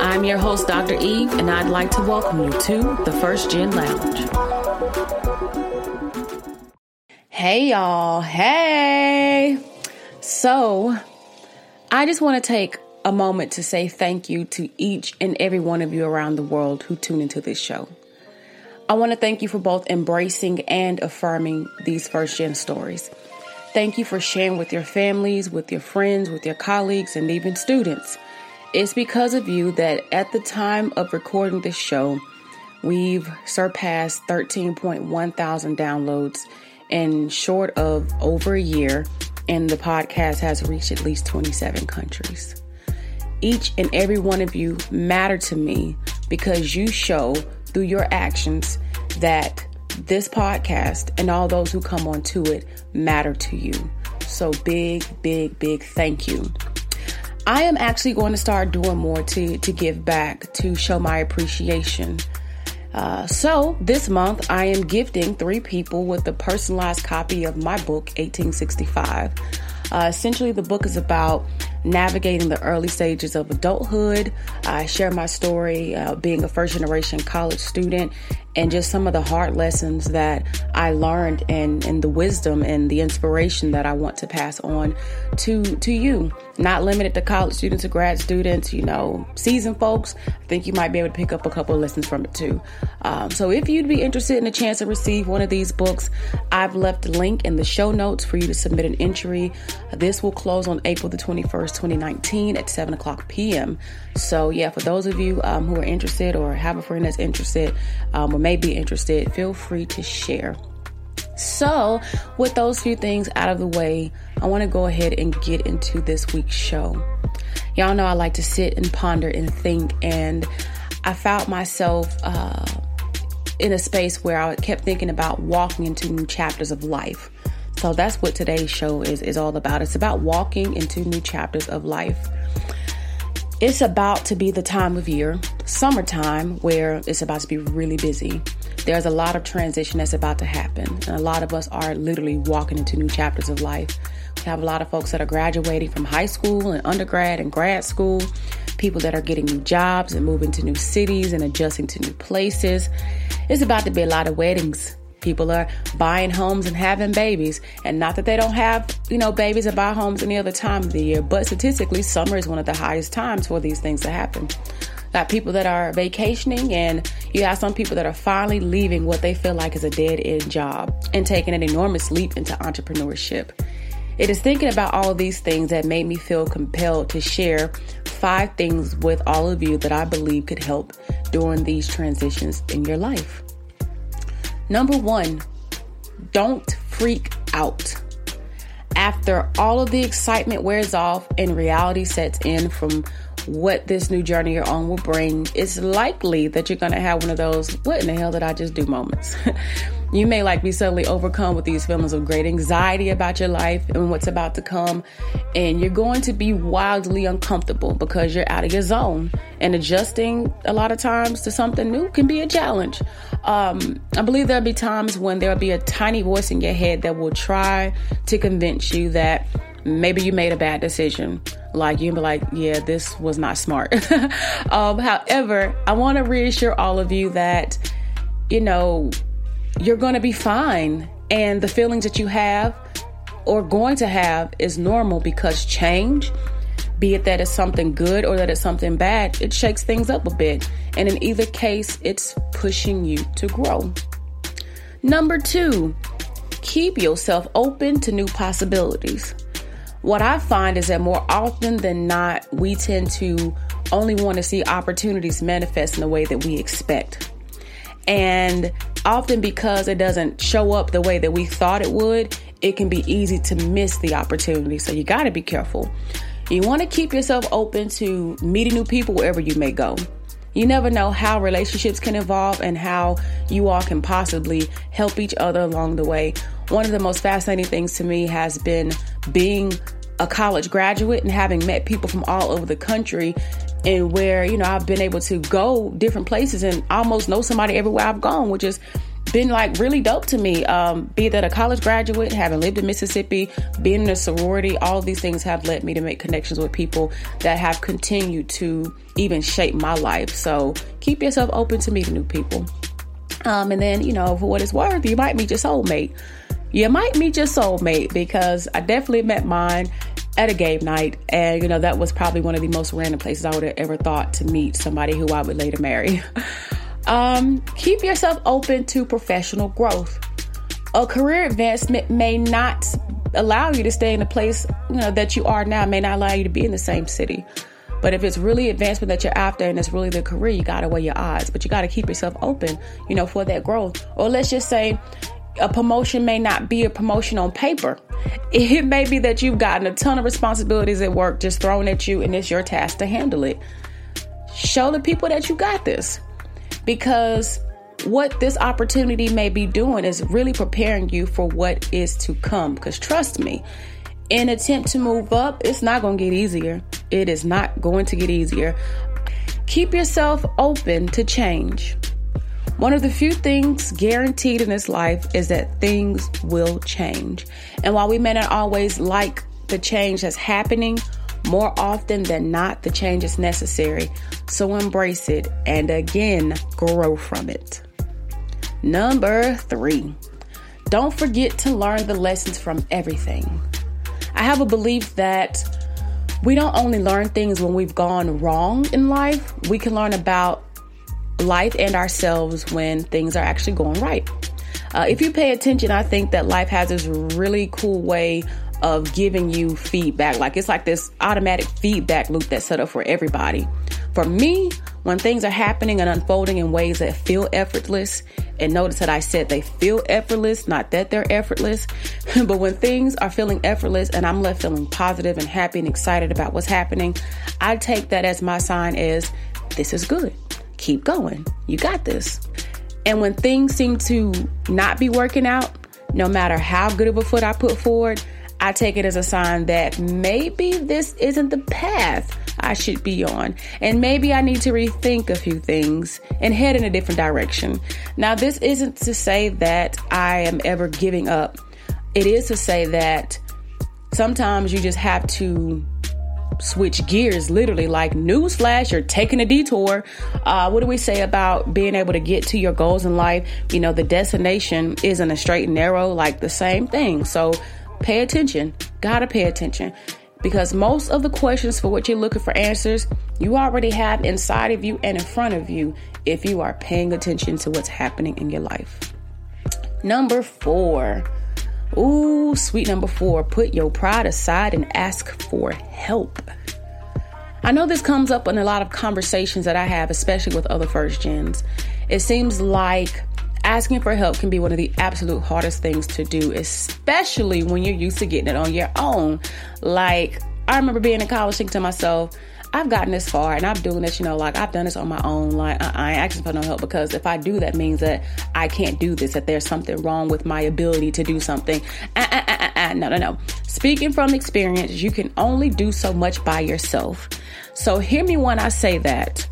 I'm your host, Dr. Eve, and I'd like to welcome you to the First Gen Lounge. Hey, y'all. Hey. So, I just want to take a moment to say thank you to each and every one of you around the world who tune into this show. I want to thank you for both embracing and affirming these first gen stories. Thank you for sharing with your families, with your friends, with your colleagues, and even students. It's because of you that at the time of recording this show, we've surpassed 13.1 thousand downloads in short of over a year, and the podcast has reached at least 27 countries. Each and every one of you matter to me because you show through your actions that this podcast and all those who come onto it matter to you. So, big, big, big thank you. I am actually going to start doing more to, to give back, to show my appreciation. Uh, so, this month I am gifting three people with a personalized copy of my book, 1865. Uh, essentially, the book is about navigating the early stages of adulthood. I share my story uh, being a first generation college student and just some of the hard lessons that I learned and, and the wisdom and the inspiration that I want to pass on to to you. Not limited to college students or grad students, you know, seasoned folks. I think you might be able to pick up a couple of lessons from it too. Um, so if you'd be interested in a chance to receive one of these books, I've left a link in the show notes for you to submit an entry. This will close on April the 21st, 2019 at 7 o'clock p.m. So yeah, for those of you um, who are interested or have a friend that's interested um, or may be interested, feel free to share. So, with those few things out of the way, I want to go ahead and get into this week's show. Y'all know I like to sit and ponder and think, and I found myself uh, in a space where I kept thinking about walking into new chapters of life. So that's what today's show is is all about. It's about walking into new chapters of life. It's about to be the time of year, summertime, where it's about to be really busy. There's a lot of transition that's about to happen, and a lot of us are literally walking into new chapters of life. We have a lot of folks that are graduating from high school and undergrad and grad school, people that are getting new jobs and moving to new cities and adjusting to new places. It's about to be a lot of weddings. People are buying homes and having babies. And not that they don't have, you know, babies and buy homes any other time of the year, but statistically, summer is one of the highest times for these things to happen got people that are vacationing, and you have some people that are finally leaving what they feel like is a dead end job and taking an enormous leap into entrepreneurship. It is thinking about all these things that made me feel compelled to share five things with all of you that I believe could help during these transitions in your life. Number one, don't freak out. After all of the excitement wears off and reality sets in from what this new journey you're on will bring, it's likely that you're going to have one of those, what in the hell did I just do moments? you may like be suddenly overcome with these feelings of great anxiety about your life and what's about to come. And you're going to be wildly uncomfortable because you're out of your zone. And adjusting a lot of times to something new can be a challenge. Um, I believe there'll be times when there'll be a tiny voice in your head that will try to convince you that maybe you made a bad decision. Like you'll be like, yeah, this was not smart. um, however, I want to reassure all of you that, you know, you're going to be fine. And the feelings that you have or going to have is normal because change, be it that it's something good or that it's something bad, it shakes things up a bit. And in either case, it's pushing you to grow. Number two, keep yourself open to new possibilities what I find is that more often than not, we tend to only want to see opportunities manifest in the way that we expect. And often because it doesn't show up the way that we thought it would, it can be easy to miss the opportunity. So you got to be careful. You want to keep yourself open to meeting new people wherever you may go. You never know how relationships can evolve and how you all can possibly help each other along the way. One of the most fascinating things to me has been being a college graduate and having met people from all over the country and where you know I've been able to go different places and almost know somebody everywhere I've gone, which has been like really dope to me. Um, be that a college graduate, having lived in Mississippi, being in a sorority, all these things have led me to make connections with people that have continued to even shape my life. So keep yourself open to meeting new people. Um, and then, you know, for what it's worth, you might meet your soulmate. You might meet your soulmate because I definitely met mine at a game night. And, you know, that was probably one of the most random places I would have ever thought to meet somebody who I would later marry. um, keep yourself open to professional growth. A career advancement may not allow you to stay in the place you know that you are now, may not allow you to be in the same city. But if it's really advancement that you're after and it's really the career, you gotta weigh your odds. But you gotta keep yourself open, you know, for that growth. Or let's just say a promotion may not be a promotion on paper. It may be that you've gotten a ton of responsibilities at work just thrown at you and it's your task to handle it. Show the people that you got this because what this opportunity may be doing is really preparing you for what is to come. Because trust me, in attempt to move up, it's not going to get easier. It is not going to get easier. Keep yourself open to change. One of the few things guaranteed in this life is that things will change. And while we may not always like the change that's happening, more often than not, the change is necessary. So embrace it and again, grow from it. Number three, don't forget to learn the lessons from everything. I have a belief that we don't only learn things when we've gone wrong in life, we can learn about life and ourselves when things are actually going right. Uh, if you pay attention, I think that life has this really cool way of giving you feedback. Like it's like this automatic feedback loop that's set up for everybody. For me, when things are happening and unfolding in ways that feel effortless, and notice that I said they feel effortless, not that they're effortless, but when things are feeling effortless and I'm left feeling positive and happy and excited about what's happening, I take that as my sign as this is good keep going. You got this. And when things seem to not be working out, no matter how good of a foot I put forward, I take it as a sign that maybe this isn't the path I should be on. And maybe I need to rethink a few things and head in a different direction. Now, this isn't to say that I am ever giving up, it is to say that sometimes you just have to switch gears literally like newsflash you're taking a detour uh, what do we say about being able to get to your goals in life you know the destination isn't a straight and narrow like the same thing so pay attention. Gotta pay attention. Because most of the questions for what you're looking for answers you already have inside of you and in front of you if you are paying attention to what's happening in your life. Number four. Ooh, sweet number four, put your pride aside and ask for help. I know this comes up in a lot of conversations that I have, especially with other first gens. It seems like asking for help can be one of the absolute hardest things to do, especially when you're used to getting it on your own. Like, I remember being in college thinking to myself, I've gotten this far and I'm doing this, you know, like I've done this on my own. Like I, ain't asking for no help because if I do, that means that I can't do this, that there's something wrong with my ability to do something. Uh, uh, uh, uh, no, no, no. Speaking from experience, you can only do so much by yourself. So hear me when I say that.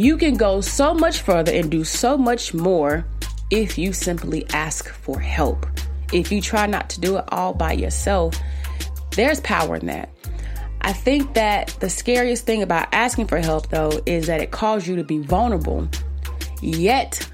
You can go so much further and do so much more if you simply ask for help. If you try not to do it all by yourself, there's power in that. I think that the scariest thing about asking for help, though, is that it calls you to be vulnerable. Yet,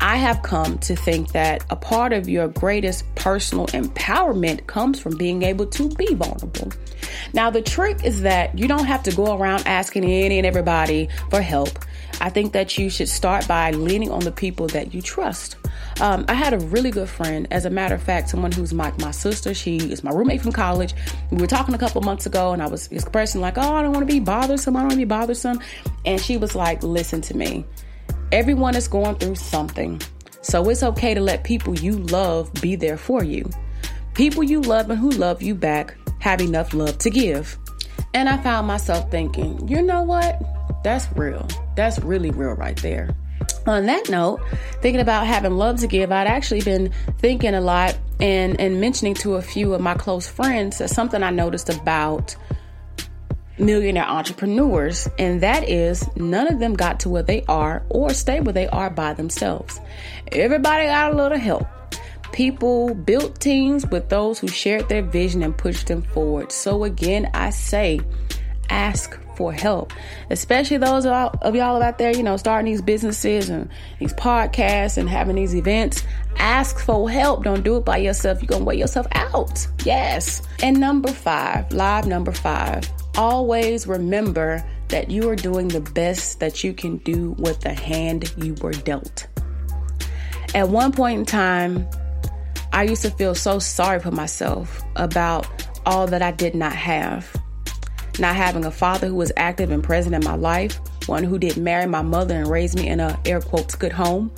I have come to think that a part of your greatest personal empowerment comes from being able to be vulnerable. Now, the trick is that you don't have to go around asking any and everybody for help. I think that you should start by leaning on the people that you trust. Um, I had a really good friend, as a matter of fact, someone who's like my sister. She is my roommate from college. We were talking a couple months ago, and I was expressing, like, oh, I don't want to be bothersome. I don't want to be bothersome. And she was like, listen to me. Everyone is going through something. So it's okay to let people you love be there for you. People you love and who love you back have enough love to give. And I found myself thinking, you know what? That's real. That's really real right there. On that note, thinking about having love to give, I'd actually been thinking a lot and, and mentioning to a few of my close friends that something I noticed about millionaire entrepreneurs, and that is none of them got to where they are or stay where they are by themselves. Everybody got a little help. People built teams with those who shared their vision and pushed them forward. So, again, I say, ask for help, especially those of y'all out there, you know, starting these businesses and these podcasts and having these events. Ask for help. Don't do it by yourself. You're going to wear yourself out. Yes. And number five, live number five, always remember that you are doing the best that you can do with the hand you were dealt. At one point in time, I used to feel so sorry for myself about all that I did not have. Not having a father who was active and present in my life, one who did marry my mother and raise me in a air quotes good home,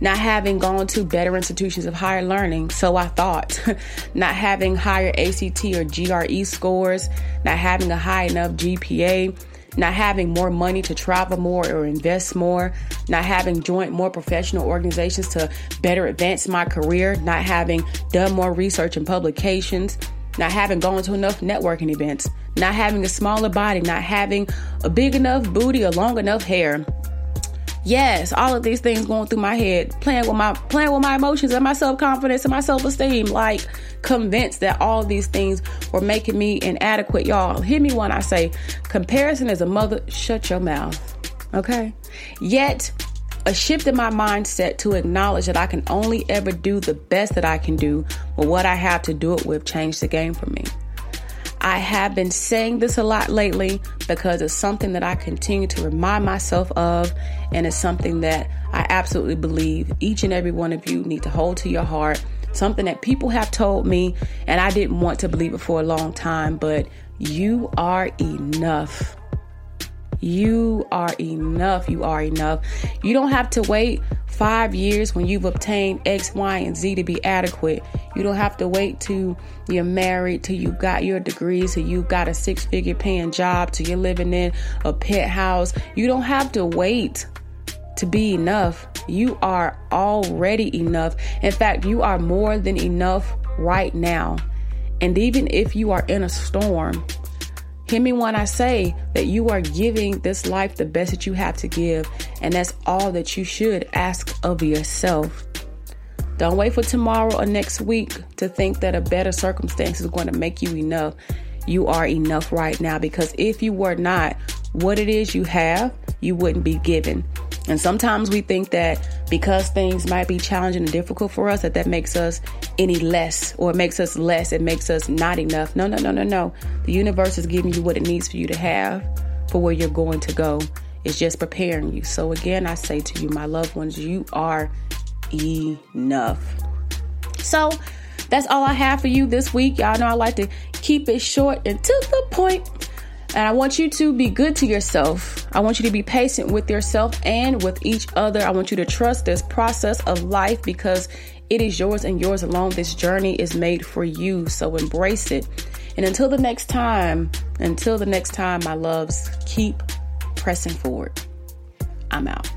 not having gone to better institutions of higher learning, so I thought, not having higher ACT or GRE scores, not having a high enough GPA, not having more money to travel more or invest more, not having joined more professional organizations to better advance my career, not having done more research and publications, not having gone to enough networking events, not having a smaller body, not having a big enough booty or long enough hair, Yes, all of these things going through my head, playing with my playing with my emotions and my self-confidence and my self-esteem, like convinced that all these things were making me inadequate. Y'all, hear me when I say comparison is a mother, shut your mouth. Okay? Yet a shift in my mindset to acknowledge that I can only ever do the best that I can do with what I have to do it with changed the game for me. I have been saying this a lot lately because it's something that I continue to remind myself of, and it's something that I absolutely believe each and every one of you need to hold to your heart. Something that people have told me, and I didn't want to believe it for a long time, but you are enough. You are enough. You are enough. You don't have to wait five years when you've obtained X, Y, and Z to be adequate. You don't have to wait till you're married, till you got your degrees, till you got a six figure paying job, till you're living in a pet house. You don't have to wait to be enough. You are already enough. In fact, you are more than enough right now. And even if you are in a storm, Hear me when I say that you are giving this life the best that you have to give, and that's all that you should ask of yourself. Don't wait for tomorrow or next week to think that a better circumstance is going to make you enough. You are enough right now because if you were not, what it is you have, you wouldn't be given. And sometimes we think that because things might be challenging and difficult for us, that that makes us any less or it makes us less. It makes us not enough. No, no, no, no, no. The universe is giving you what it needs for you to have for where you're going to go. It's just preparing you. So again, I say to you, my loved ones, you are enough. So that's all I have for you this week. Y'all know I like to keep it short and to the point. And I want you to be good to yourself. I want you to be patient with yourself and with each other. I want you to trust this process of life because it is yours and yours alone. This journey is made for you. So embrace it. And until the next time, until the next time, my loves, keep pressing forward. I'm out.